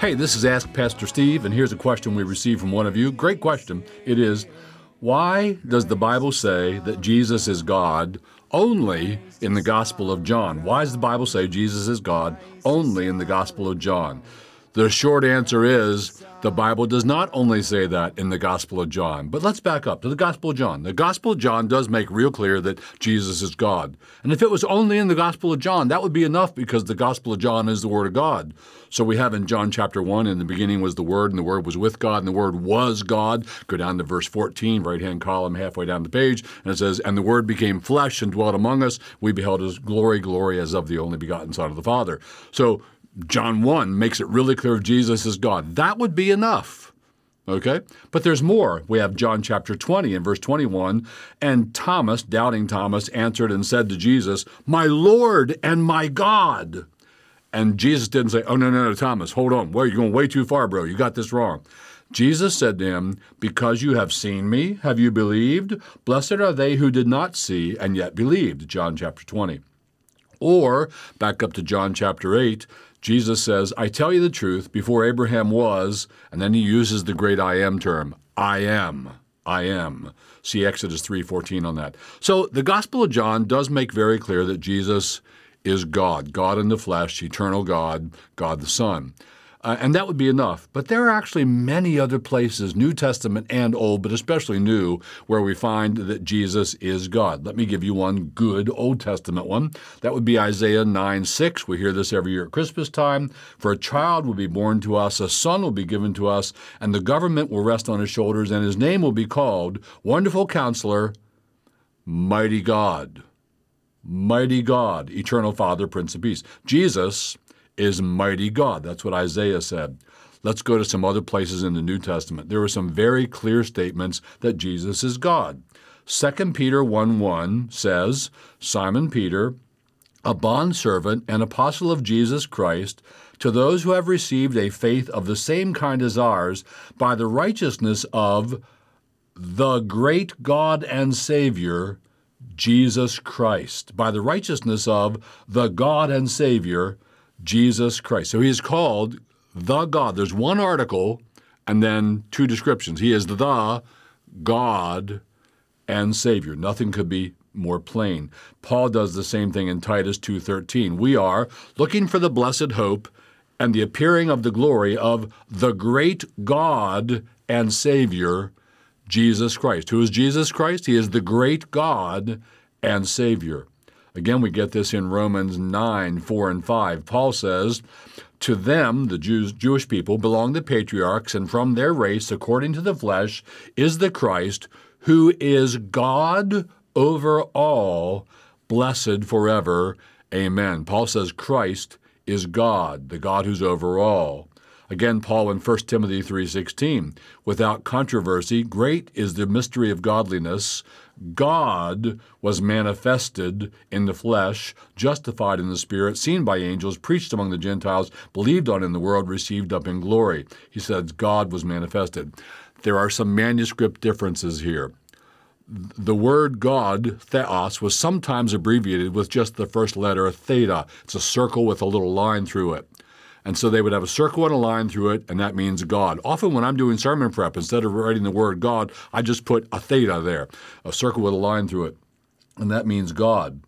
Hey, this is Ask Pastor Steve, and here's a question we received from one of you. Great question. It is Why does the Bible say that Jesus is God only in the Gospel of John? Why does the Bible say Jesus is God only in the Gospel of John? The short answer is the Bible does not only say that in the Gospel of John, but let's back up to the Gospel of John. The Gospel of John does make real clear that Jesus is God. And if it was only in the Gospel of John, that would be enough because the Gospel of John is the Word of God. So we have in John chapter 1, in the beginning was the Word, and the Word was with God, and the Word was God. Go down to verse 14, right hand column, halfway down the page, and it says, And the Word became flesh and dwelt among us. We beheld his glory, glory as of the only begotten Son of the Father. So John 1 makes it really clear Jesus is God. That would be enough. Okay? But there's more. We have John chapter 20 and verse 21. And Thomas, doubting Thomas, answered and said to Jesus, My Lord and my God. And Jesus didn't say, Oh, no, no, no, Thomas, hold on. Well, you're going way too far, bro. You got this wrong. Jesus said to him, Because you have seen me, have you believed? Blessed are they who did not see and yet believed. John chapter 20. Or, back up to John chapter 8, Jesus says, I tell you the truth, before Abraham was, and then he uses the great I am term, I am. I am. See Exodus 3:14 on that. So the Gospel of John does make very clear that Jesus is God, God in the flesh, eternal God, God the Son. Uh, and that would be enough. But there are actually many other places, New Testament and Old, but especially New, where we find that Jesus is God. Let me give you one good Old Testament one. That would be Isaiah 9 6. We hear this every year at Christmas time. For a child will be born to us, a son will be given to us, and the government will rest on his shoulders, and his name will be called Wonderful Counselor, Mighty God. Mighty God, Eternal Father, Prince of Peace. Jesus is mighty God. That's what Isaiah said. Let's go to some other places in the New Testament. There are some very clear statements that Jesus is God. 2 Peter 1 1 says, Simon Peter, a bondservant and apostle of Jesus Christ, to those who have received a faith of the same kind as ours, by the righteousness of the great God and Savior, Jesus Christ. By the righteousness of the God and Savior, Jesus Christ. So he is called the God. There's one article and then two descriptions. He is the God and Savior. Nothing could be more plain. Paul does the same thing in Titus 2:13. We are looking for the blessed hope and the appearing of the glory of the great God and Savior Jesus Christ. Who is Jesus Christ? He is the great God and Savior. Again, we get this in Romans 9 4 and 5. Paul says, To them, the Jews, Jewish people, belong the patriarchs, and from their race, according to the flesh, is the Christ, who is God over all, blessed forever. Amen. Paul says Christ is God, the God who's over all. Again, Paul in 1 Timothy 3:16, without controversy, great is the mystery of godliness. God was manifested in the flesh, justified in the spirit, seen by angels, preached among the Gentiles, believed on in the world, received up in glory. He says God was manifested. There are some manuscript differences here. The word God, theos, was sometimes abbreviated with just the first letter theta. It's a circle with a little line through it. And so they would have a circle and a line through it, and that means God. Often when I'm doing sermon prep, instead of writing the word God, I just put a theta there, a circle with a line through it, and that means God.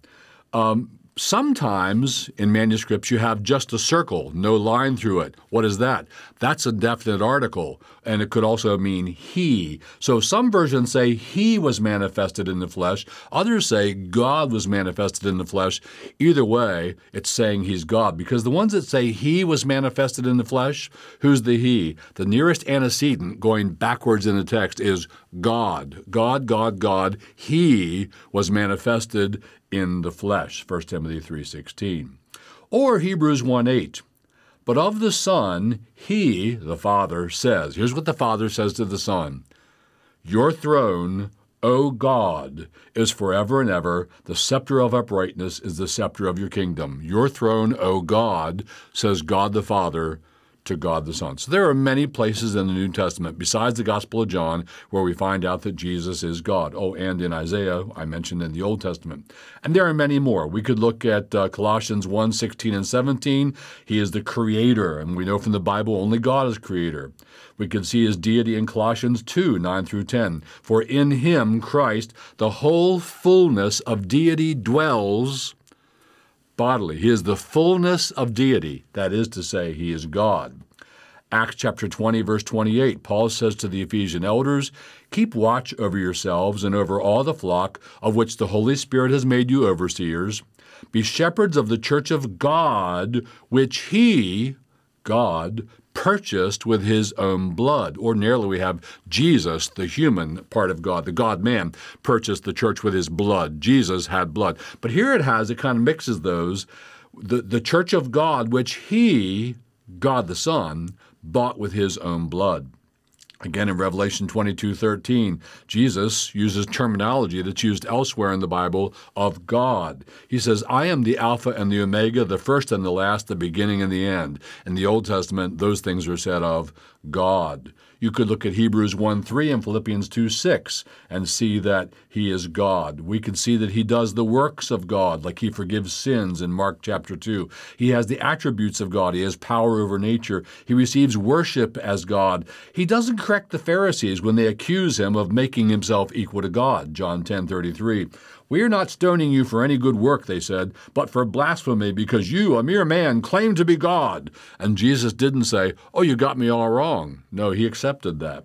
Um, Sometimes in manuscripts you have just a circle, no line through it. What is that? That's a definite article, and it could also mean he. So some versions say he was manifested in the flesh, others say God was manifested in the flesh. Either way, it's saying he's God, because the ones that say he was manifested in the flesh, who's the he? The nearest antecedent going backwards in the text is God. God, God, God. He was manifested in the flesh, 1 Timothy 3:16. Or Hebrews 1:8. But of the Son, he, the Father, says, here's what the Father says to the Son Your throne, O God, is forever and ever. The scepter of uprightness is the scepter of your kingdom. Your throne, O God, says God the Father to God the Son. So there are many places in the New Testament besides the Gospel of John where we find out that Jesus is God. Oh, and in Isaiah, I mentioned in the Old Testament. And there are many more. We could look at uh, Colossians 1 16 and 17. He is the creator, and we know from the Bible only God is creator. We could see his deity in Colossians 2 9 through 10. For in him, Christ, the whole fullness of deity dwells bodily. He is the fullness of deity, that is to say, he is God. Acts chapter 20, verse 28, Paul says to the Ephesian elders, Keep watch over yourselves and over all the flock of which the Holy Spirit has made you overseers. Be shepherds of the church of God, which he, God, purchased with his own blood. Ordinarily, we have Jesus, the human part of God, the God man, purchased the church with his blood. Jesus had blood. But here it has, it kind of mixes those. The, the church of God, which he, God the Son, bought with his own blood. Again, in Revelation 22 13, Jesus uses terminology that's used elsewhere in the Bible of God. He says, I am the Alpha and the Omega, the first and the last, the beginning and the end. In the Old Testament, those things are said of God. You could look at Hebrews 1 3 and Philippians 2 6 and see that He is God. We can see that He does the works of God, like He forgives sins in Mark chapter 2. He has the attributes of God. He has power over nature. He receives worship as God. He doesn't correct the Pharisees when they accuse Him of making Himself equal to God, John 10:33. We are not stoning you for any good work, they said, but for blasphemy, because you, a mere man, claim to be God. And Jesus didn't say, Oh, you got me all wrong. No, he accepted that.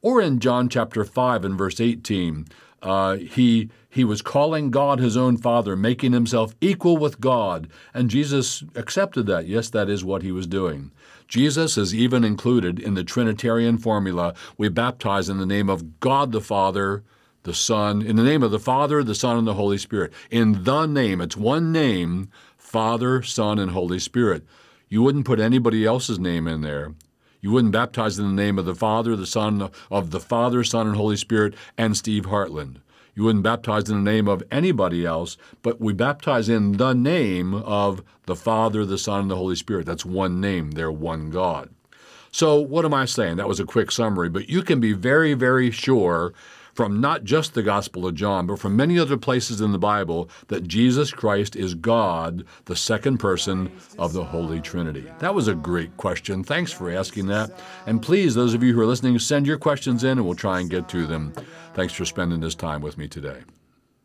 Or in John chapter 5 and verse 18, uh, he, he was calling God his own Father, making himself equal with God. And Jesus accepted that. Yes, that is what he was doing. Jesus is even included in the Trinitarian formula. We baptize in the name of God the Father, the Son, in the name of the Father, the Son, and the Holy Spirit. In the name, it's one name Father, Son, and Holy Spirit. You wouldn't put anybody else's name in there. You wouldn't baptize in the name of the Father, the Son, of the Father, Son, and Holy Spirit, and Steve Hartland. You wouldn't baptize in the name of anybody else, but we baptize in the name of the Father, the Son, and the Holy Spirit. That's one name. They're one God. So, what am I saying? That was a quick summary, but you can be very, very sure from not just the Gospel of John, but from many other places in the Bible that Jesus Christ is God, the second person of the Holy Trinity? That was a great question. Thanks for asking that. And please, those of you who are listening, send your questions in and we'll try and get to them. Thanks for spending this time with me today.